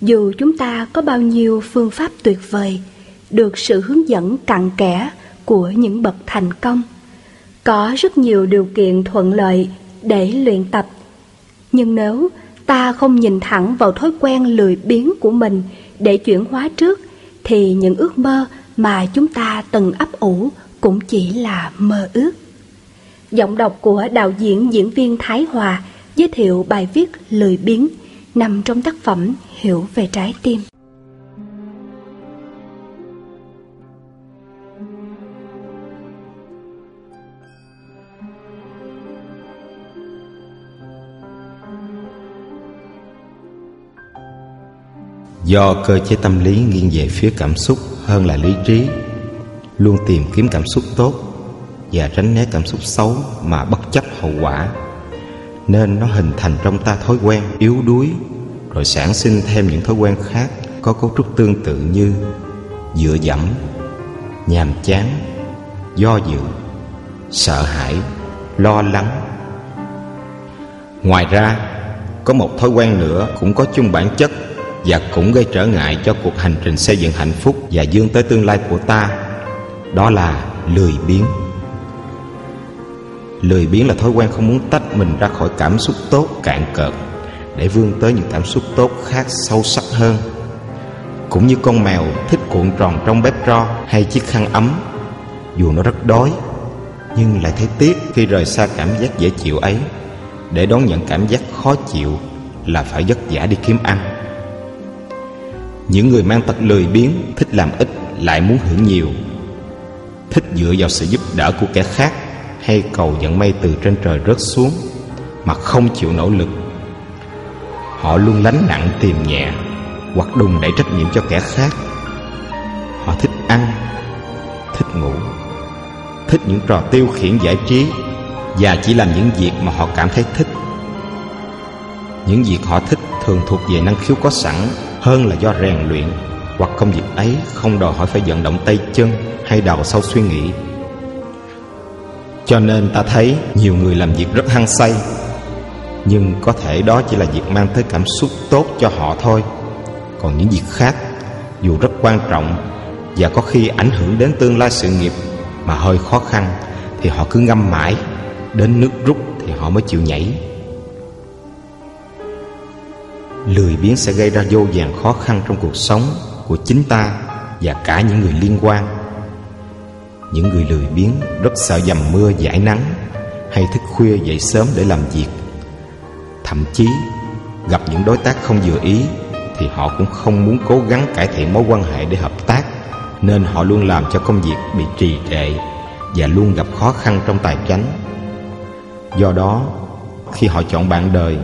Dù chúng ta có bao nhiêu phương pháp tuyệt vời, được sự hướng dẫn cặn kẽ của những bậc thành công, có rất nhiều điều kiện thuận lợi để luyện tập. Nhưng nếu ta không nhìn thẳng vào thói quen lười biếng của mình để chuyển hóa trước, thì những ước mơ mà chúng ta từng ấp ủ cũng chỉ là mơ ước. Giọng đọc của đạo diễn diễn viên Thái Hòa giới thiệu bài viết Lười biếng nằm trong tác phẩm Hiểu về trái tim. Do cơ chế tâm lý nghiêng về phía cảm xúc hơn là lý trí, Luôn tìm kiếm cảm xúc tốt Và tránh né cảm xúc xấu mà bất chấp hậu quả nên nó hình thành trong ta thói quen yếu đuối, Rồi sản sinh thêm những thói quen khác Có cấu trúc tương tự như Dựa dẫm, Nhàm chán, Do dự, Sợ hãi, Lo lắng. Ngoài ra, Có một thói quen nữa cũng có chung bản chất và cũng gây trở ngại cho cuộc hành trình xây dựng hạnh phúc và dương tới tương lai của ta, đó là lười biếng lười biếng là thói quen không muốn tách mình ra khỏi cảm xúc tốt, cạn cợt, để vươn tới những cảm xúc tốt khác sâu sắc hơn. Cũng như con mèo thích cuộn tròn trong bếp tro hay chiếc khăn ấm, dù nó rất đói, nhưng lại thấy tiếc khi rời xa cảm giác dễ chịu ấy. Để đón nhận cảm giác khó chịu là phải vất vả đi kiếm ăn. Những người mang tật lười biếng, thích làm ít, lại muốn hưởng nhiều, thích dựa vào sự giúp đỡ của kẻ khác hay cầu vận may từ trên trời rớt xuống mà không chịu nỗ lực. Họ luôn lánh nặng tìm nhẹ hoặc đùng đẩy trách nhiệm cho kẻ khác. Họ thích ăn, thích ngủ, thích những trò tiêu khiển giải trí và chỉ làm những việc mà họ cảm thấy thích. Những việc họ thích thường thuộc về năng khiếu có sẵn hơn là do rèn luyện hoặc công việc ấy không đòi hỏi phải vận động tay chân hay đầu sâu suy nghĩ cho nên ta thấy nhiều người làm việc rất hăng say. Nhưng có thể đó chỉ là việc mang tới cảm xúc tốt cho họ thôi. Còn những việc khác, dù rất quan trọng và có khi ảnh hưởng đến tương lai sự nghiệp mà hơi khó khăn, thì họ cứ ngâm mãi, đến nước rút thì họ mới chịu nhảy. Lười biếng sẽ gây ra vô vàn khó khăn trong cuộc sống của chính ta và cả những người liên quan những người lười biếng rất sợ dầm mưa giải nắng, hay thức khuya dậy sớm để làm việc thậm chí, gặp những đối tác không vừa ý, thì họ cũng không muốn cố gắng cải thiện mối quan hệ để hợp tác, nên họ luôn làm cho công việc bị trì trệ và luôn gặp khó khăn trong tài chánh do đó, khi họ chọn bạn đời,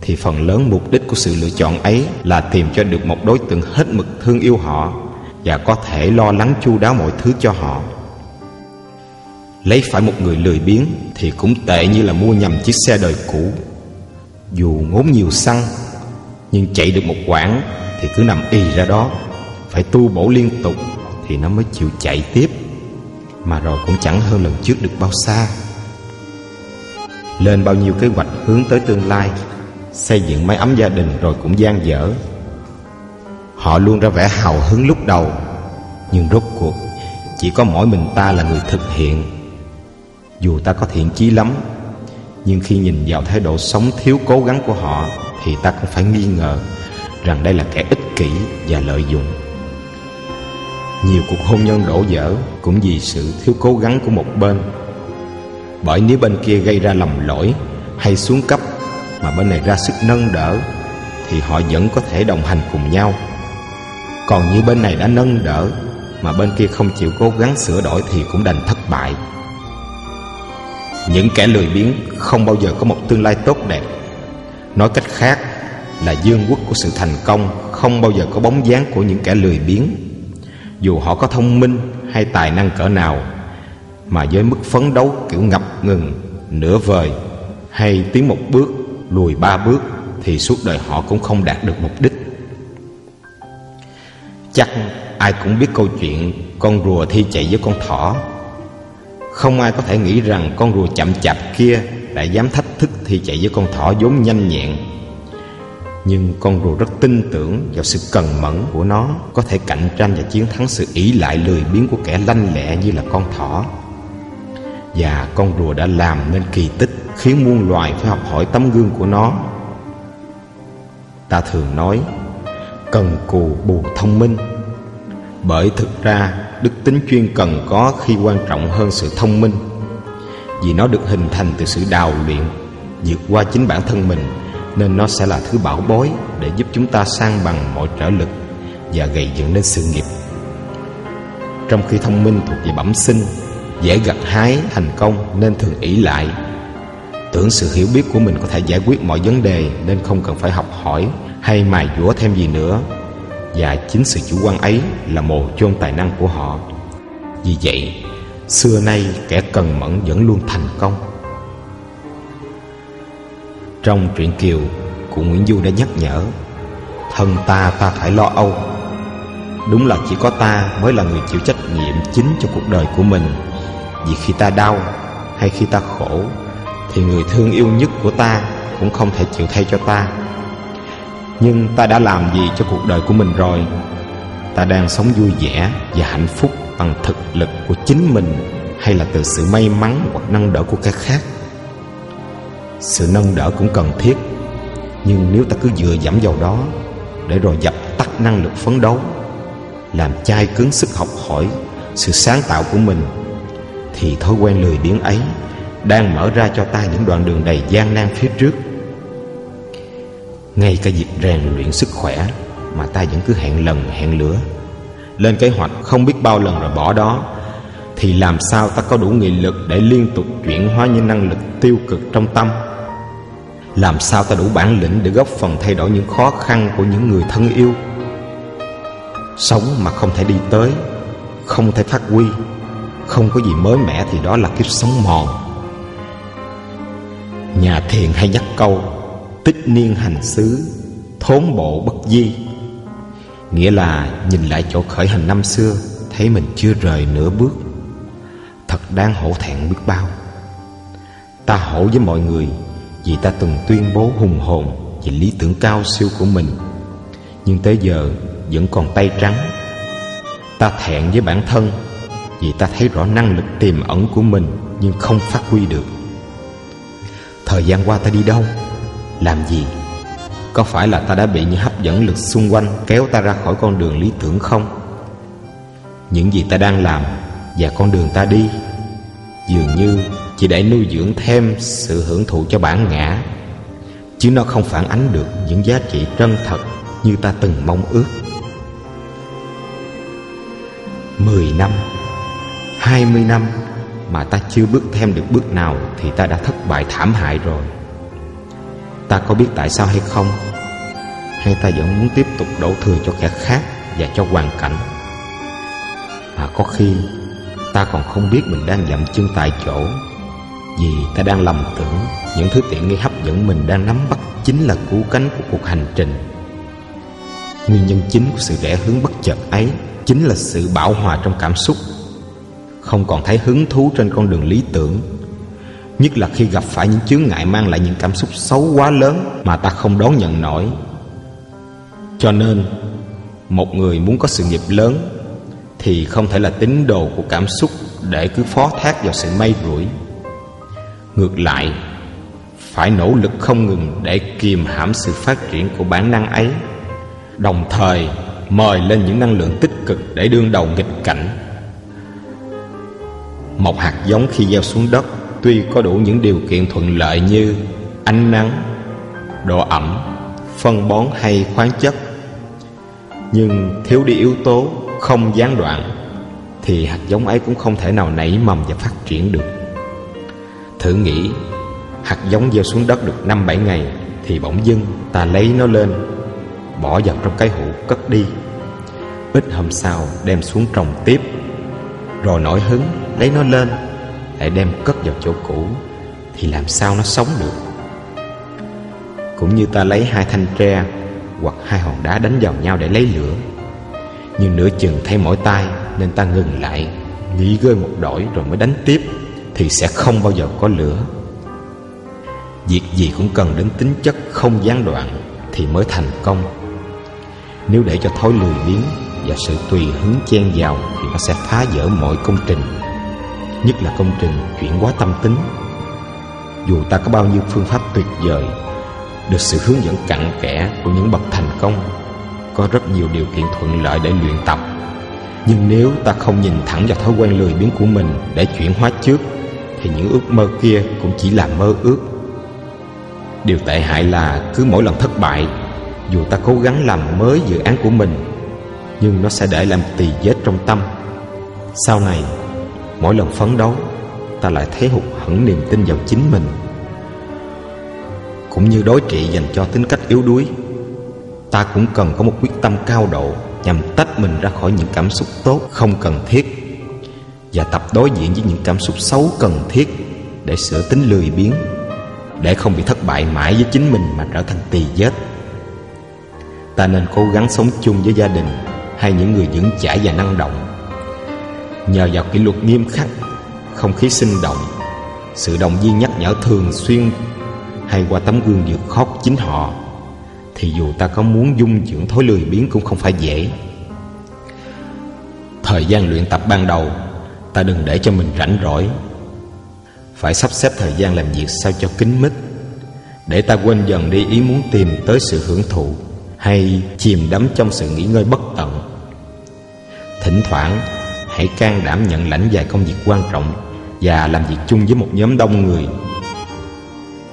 thì phần lớn mục đích của sự lựa chọn ấy là tìm cho được một đối tượng hết mực thương yêu họ và có thể lo lắng chu đáo mọi thứ cho họ. Lấy phải một người lười biếng thì cũng tệ như là mua nhầm chiếc xe đời cũ. Dù ngốn nhiều xăng, nhưng chạy được một quãng thì cứ nằm y ra đó, phải tu bổ liên tục thì nó mới chịu chạy tiếp. Mà rồi cũng chẳng hơn lần trước được bao xa. Lên bao nhiêu kế hoạch hướng tới tương lai Xây dựng mái ấm gia đình rồi cũng gian dở Họ luôn ra vẻ hào hứng lúc đầu Nhưng rốt cuộc Chỉ có mỗi mình ta là người thực hiện dù ta có thiện chí lắm, Nhưng khi nhìn vào thái độ sống thiếu cố gắng của họ Thì ta cũng phải nghi ngờ Rằng đây là kẻ ích kỷ và lợi dụng Nhiều cuộc hôn nhân đổ vỡ Cũng vì sự thiếu cố gắng của một bên Bởi nếu bên kia gây ra lầm lỗi Hay xuống cấp mà bên này ra sức nâng đỡ thì họ vẫn có thể đồng hành cùng nhau. Còn như bên này đã nâng đỡ mà bên kia không chịu cố gắng sửa đổi thì cũng đành thất bại. Những kẻ lười biếng không bao giờ có một tương lai tốt đẹp. Nói cách khác là dương quốc của sự thành công không bao giờ có bóng dáng của những kẻ lười biếng. Dù họ có thông minh hay tài năng cỡ nào mà với mức phấn đấu kiểu ngập ngừng, nửa vời hay tiến một bước lùi ba bước thì suốt đời họ cũng không đạt được mục đích. Chắc ai cũng biết câu chuyện con rùa thi chạy với con thỏ. Không ai có thể nghĩ rằng con rùa chậm chạp kia lại dám thách thức thì chạy với con thỏ vốn nhanh nhẹn. Nhưng con rùa rất tin tưởng vào sự cần mẫn của nó Có thể cạnh tranh và chiến thắng sự ỷ lại lười biếng của kẻ lanh lẹ như là con thỏ. Và con rùa đã làm nên kỳ tích Khiến muôn loài phải học hỏi tấm gương của nó. Ta thường nói, Cần cù bù thông minh. Bởi thực ra đức tính chuyên cần có khi quan trọng hơn sự thông minh Vì nó được hình thành từ sự đào luyện vượt qua chính bản thân mình nên nó sẽ là thứ bảo bối để giúp chúng ta sang bằng mọi trở lực và gây dựng nên sự nghiệp. Trong khi thông minh thuộc về bẩm sinh, dễ gặt hái thành công nên thường ỷ lại. Tưởng sự hiểu biết của mình có thể giải quyết mọi vấn đề nên không cần phải học hỏi hay mài dũa thêm gì nữa. Và chính sự chủ quan ấy là mồ chôn tài năng của họ. Vì vậy, xưa nay kẻ cần mẫn vẫn luôn thành công. Trong truyện Kiều, cụ Nguyễn Du đã nhắc nhở Thân ta ta phải lo âu Đúng là chỉ có ta mới là người chịu trách nhiệm chính cho cuộc đời của mình Vì khi ta đau hay khi ta khổ Thì người thương yêu nhất của ta cũng không thể chịu thay cho ta nhưng ta đã làm gì cho cuộc đời của mình rồi? Ta đang sống vui vẻ và hạnh phúc bằng thực lực của chính mình Hay là từ sự may mắn hoặc nâng đỡ của các khác? Sự nâng đỡ cũng cần thiết, Nhưng nếu ta cứ dựa dẫm vào đó Để rồi dập tắt năng lực phấn đấu, Làm chai cứng sức học hỏi, Sự sáng tạo của mình, Thì thói quen lười biếng ấy Đang mở ra cho ta những đoạn đường đầy gian nan phía trước. Ngay cả dịp rèn luyện sức khỏe Mà ta vẫn cứ hẹn lần, hẹn lửa. Lên kế hoạch không biết bao lần rồi bỏ đó. Thì làm sao ta có đủ nghị lực để liên tục chuyển hóa những năng lực tiêu cực trong tâm? Làm sao ta đủ bản lĩnh để góp phần thay đổi những khó khăn của những người thân yêu? Sống mà không thể đi tới, Không thể phát huy, Không có gì mới mẻ thì đó là kiếp sống mòn. Nhà thiền hay nhắc câu Tích niên hành xứ, Thốn bộ bất di. Nghĩa là nhìn lại chỗ khởi hành năm xưa, Thấy mình chưa rời nửa bước. Thật đáng hổ thẹn biết bao. Ta hổ với mọi người vì ta từng tuyên bố hùng hồn về lý tưởng cao siêu của mình. Nhưng tới giờ vẫn còn tay trắng. Ta thẹn với bản thân Vì ta thấy rõ năng lực tiềm ẩn của mình Nhưng không phát huy được. Thời gian qua ta đi đâu? Làm gì? Có phải là ta đã bị những hấp dẫn lực xung quanh Kéo ta ra khỏi con đường lý tưởng không? Những gì ta đang làm Và con đường ta đi Dường như chỉ để nuôi dưỡng thêm sự hưởng thụ cho bản ngã. Chứ nó không phản ánh được những giá trị chân thật như ta từng mong ước. Mười năm, Hai mươi năm Mà ta chưa bước thêm được bước nào Thì ta đã thất bại thảm hại rồi. Ta có biết tại sao hay không? Hay ta vẫn muốn tiếp tục đổ thừa cho kẻ khác Và cho hoàn cảnh? À có khi Ta còn không biết mình đang dậm chân tại chỗ, vì ta đang lầm tưởng Những thứ tiện nghi hấp dẫn mình đang nắm bắt Chính là cứu cánh của cuộc hành trình. Nguyên nhân chính của sự rẽ hướng bất chợt ấy Chính là sự bão hòa trong cảm xúc. Không còn thấy hứng thú trên con đường lý tưởng Nhất là khi gặp phải những chướng ngại mang lại những cảm xúc xấu quá lớn Mà ta không đón nhận nổi. Cho nên, Một người muốn có sự nghiệp lớn Thì không thể là tín đồ của cảm xúc Để cứ phó thác vào sự may rủi. Ngược lại, Phải nỗ lực không ngừng để kiềm hãm sự phát triển của bản năng ấy. Đồng thời, mời lên những năng lượng tích cực để đương đầu nghịch cảnh. Một hạt giống khi gieo xuống đất Tuy có đủ những điều kiện thuận lợi như ánh nắng, độ ẩm, phân bón hay khoáng chất Nhưng thiếu đi yếu tố không gián đoạn Thì hạt giống ấy cũng không thể nào nảy mầm và phát triển được. Thử nghĩ Hạt giống gieo xuống đất được năm bảy ngày Thì bỗng dưng ta lấy nó lên Bỏ vào trong cái hũ cất đi. Ít hôm sau đem xuống trồng tiếp Rồi nổi hứng lấy nó lên. Lại đem cất vào chỗ cũ, Thì làm sao nó sống được? Cũng như ta lấy hai thanh tre Hoặc hai hòn đá đánh vào nhau để lấy lửa. Nhưng nửa chừng thấy mỏi tay Nên ta ngừng lại, Nghỉ ngơi một đổi rồi mới đánh tiếp, thì sẽ không bao giờ có lửa. Việc gì cũng cần đến tính chất không gián đoạn thì mới thành công. Nếu để cho thói lười biếng và sự tùy hứng chen vào thì nó sẽ phá vỡ mọi công trình nhất là công trình chuyển hóa tâm tính. Dù ta có bao nhiêu phương pháp tuyệt vời, được sự hướng dẫn cặn kẽ của những bậc thành công, có rất nhiều điều kiện thuận lợi để luyện tập. Nhưng nếu ta không nhìn thẳng vào thói quen lười biếng của mình để chuyển hóa trước, thì những ước mơ kia cũng chỉ là mơ ước. Điều tệ hại là cứ mỗi lần thất bại, dù ta cố gắng làm mới dự án của mình, nhưng nó sẽ để lại một tỳ vết trong tâm. Sau này mỗi lần phấn đấu, ta lại thấy hụt hẫng niềm tin vào chính mình. Cũng như đối trị dành cho tính cách yếu đuối, ta cũng cần có một quyết tâm cao độ nhằm tách mình ra khỏi những cảm xúc tốt không cần thiết và tập đối diện với những cảm xúc xấu cần thiết để sửa tính lười biếng, để không bị thất bại mãi với chính mình mà trở thành tỳ vết. Ta nên cố gắng sống chung với gia đình hay những người vững chãi và năng động nhờ vào kỷ luật nghiêm khắc, không khí sinh động, sự động viên nhắc nhở thường xuyên hay qua tấm gương vượt khó của chính họ, thì dù ta có muốn dung dưỡng thói lười biếng cũng không phải dễ. Thời gian luyện tập ban đầu, ta đừng để cho mình rảnh rỗi. Phải sắp xếp thời gian làm việc sao cho kín mít, để ta quên dần đi ý muốn tìm tới sự hưởng thụ hay chìm đắm trong sự nghỉ ngơi bất tận. Thỉnh thoảng hãy can đảm nhận lãnh vài công việc quan trọng và làm việc chung với một nhóm đông người.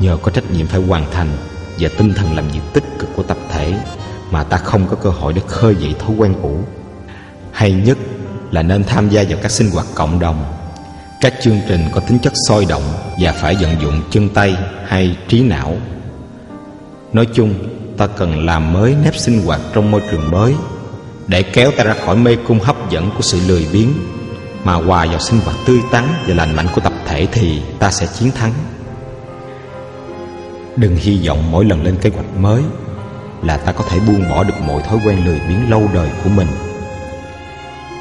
Nhờ có trách nhiệm phải hoàn thành và tinh thần làm việc tích cực của tập thể mà ta không có cơ hội để khơi dậy thói quen cũ. Hay nhất là nên tham gia vào các sinh hoạt cộng đồng. Các chương trình có tính chất sôi động và phải vận dụng chân tay hay trí não. Nói chung, ta cần làm mới nếp sinh hoạt trong môi trường mới để kéo ta ra khỏi mê cung hấp dẫn của sự lười biếng. Mà hòa vào sinh hoạt tươi tắn và lành mạnh của tập thể thì ta sẽ chiến thắng. Đừng hy vọng mỗi lần lên kế hoạch mới là ta có thể buông bỏ được mọi thói quen lười biếng lâu đời của mình.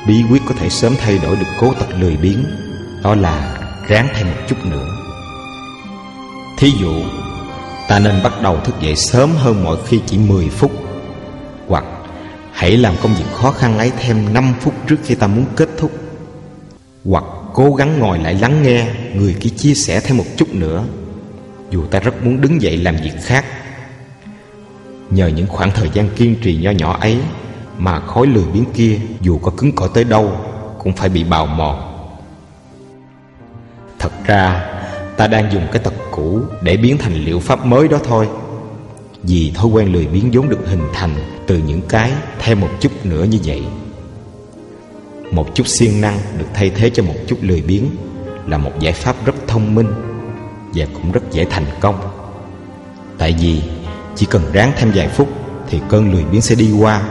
Bí quyết có thể sớm thay đổi được cố tật lười biếng đó là ráng thêm một chút nữa. Thí dụ, ta nên bắt đầu thức dậy sớm hơn mọi khi chỉ 10 phút hoặc hãy làm công việc khó khăn ấy thêm 5 phút trước khi ta muốn kết thúc. Hoặc cố gắng ngồi lại lắng nghe người kia chia sẻ thêm một chút nữa. Dù ta rất muốn đứng dậy làm việc khác. Nhờ những khoảng thời gian kiên trì nho nhỏ ấy mà khối lười biếng kia dù có cứng cỏi tới đâu cũng phải bị bào mòn. Thật ra, ta đang dùng cái tật cũ để biến thành liệu pháp mới đó thôi vì thói quen lười biếng vốn được hình thành từ những cái thêm một chút nữa như vậy. Một chút siêng năng được thay thế cho một chút lười biếng là một giải pháp rất thông minh và cũng rất dễ thành công. Tại vì chỉ cần ráng thêm vài phút thì cơn lười biếng sẽ đi qua.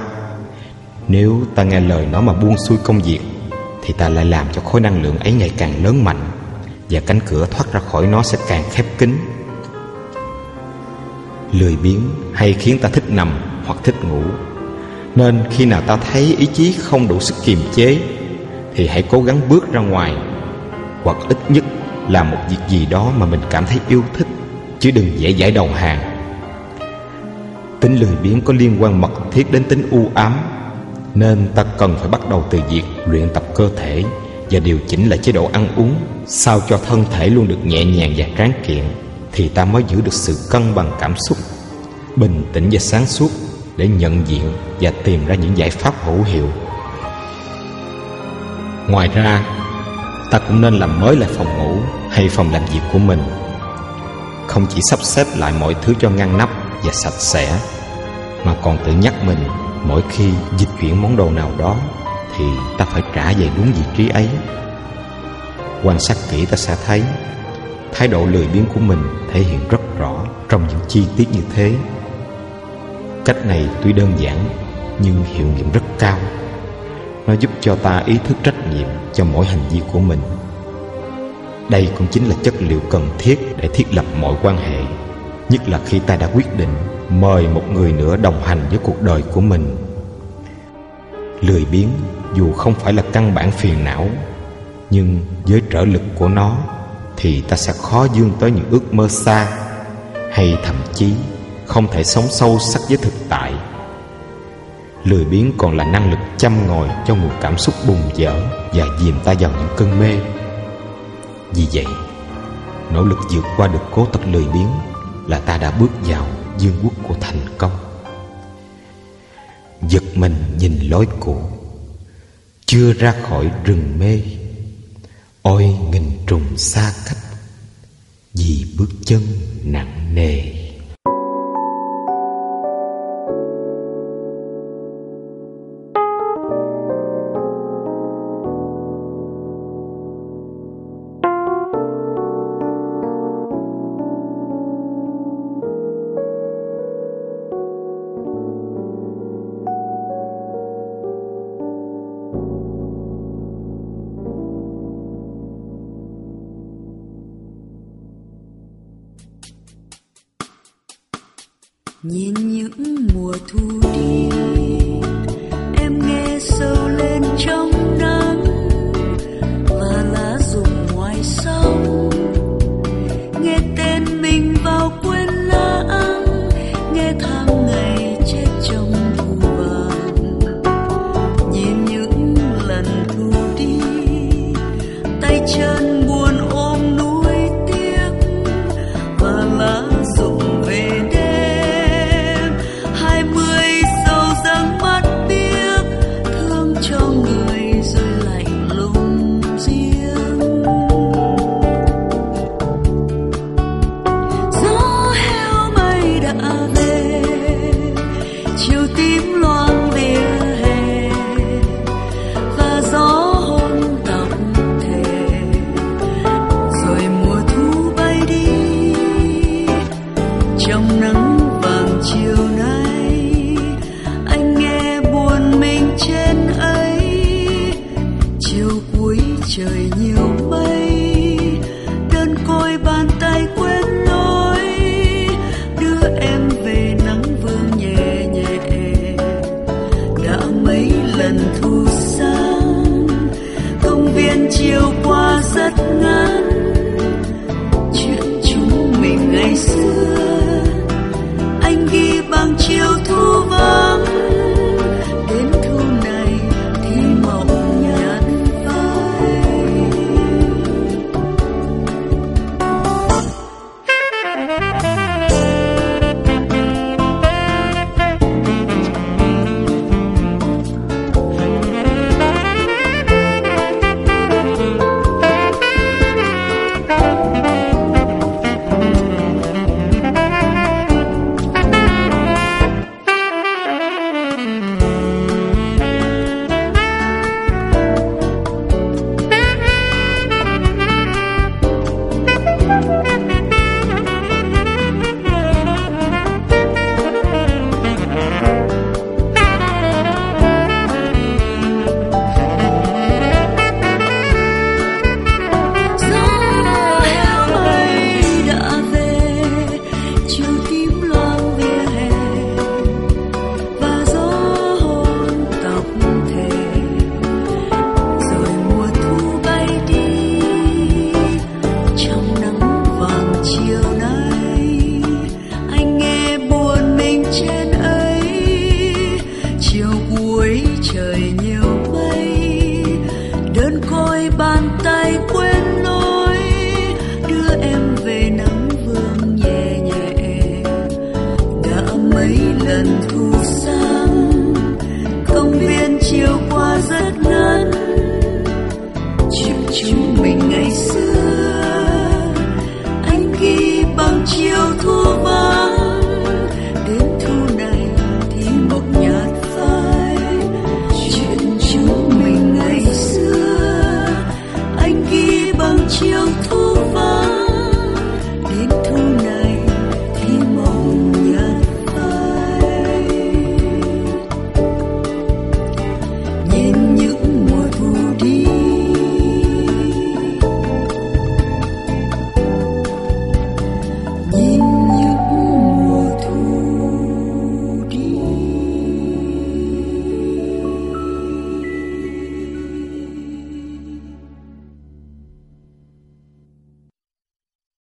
Nếu ta nghe lời nó mà buông xuôi công việc thì ta lại làm cho khối năng lượng ấy ngày càng lớn mạnh và cánh cửa thoát ra khỏi nó sẽ càng khép kín lười biếng hay khiến ta thích nằm hoặc thích ngủ. Nên khi nào ta thấy ý chí không đủ sức kiềm chế, thì hãy cố gắng bước ra ngoài, hoặc ít nhất làm một việc gì đó mà mình cảm thấy yêu thích, chứ đừng dễ dãi đầu hàng. Tính lười biếng có liên quan mật thiết đến tính u ám, nên ta cần phải bắt đầu từ việc luyện tập cơ thể và điều chỉnh lại chế độ ăn uống sao cho thân thể luôn được nhẹ nhàng và tráng kiện, thì ta mới giữ được sự cân bằng cảm xúc bình tĩnh và sáng suốt để nhận diện và tìm ra những giải pháp hữu hiệu. Ngoài ra, ta cũng nên làm mới lại phòng ngủ hay phòng làm việc của mình. Không chỉ sắp xếp lại mọi thứ cho ngăn nắp và sạch sẽ, mà còn tự nhắc mình mỗi khi dịch chuyển món đồ nào đó thì ta phải trả về đúng vị trí ấy. Quan sát kỹ ta sẽ thấy, thái độ lười biếng của mình thể hiện rất rõ trong những chi tiết như thế cách này tuy đơn giản, nhưng hiệu nghiệm rất cao. Nó giúp cho ta ý thức trách nhiệm cho mỗi hành vi của mình. Đây cũng chính là chất liệu cần thiết để thiết lập mọi quan hệ, nhất là khi ta đã quyết định mời một người nữa đồng hành với cuộc đời của mình. Lười biếng dù không phải là căn bản phiền não, nhưng với trở lực của nó thì ta sẽ khó dương tới những ước mơ xa hay thậm chí không thể sống sâu sắc với thực tại. Lười biếng còn là năng lực chăm ngồi cho nguồn cảm xúc bùng dở và dìm ta vào những cơn mê. Vì vậy, nỗ lực vượt qua được cố tật lười biếng là ta đã bước vào dương quốc của thành công. Giật mình nhìn lối cũ, chưa ra khỏi rừng mê. Ôi nghìn trùng xa cách vì bước chân nặng nề.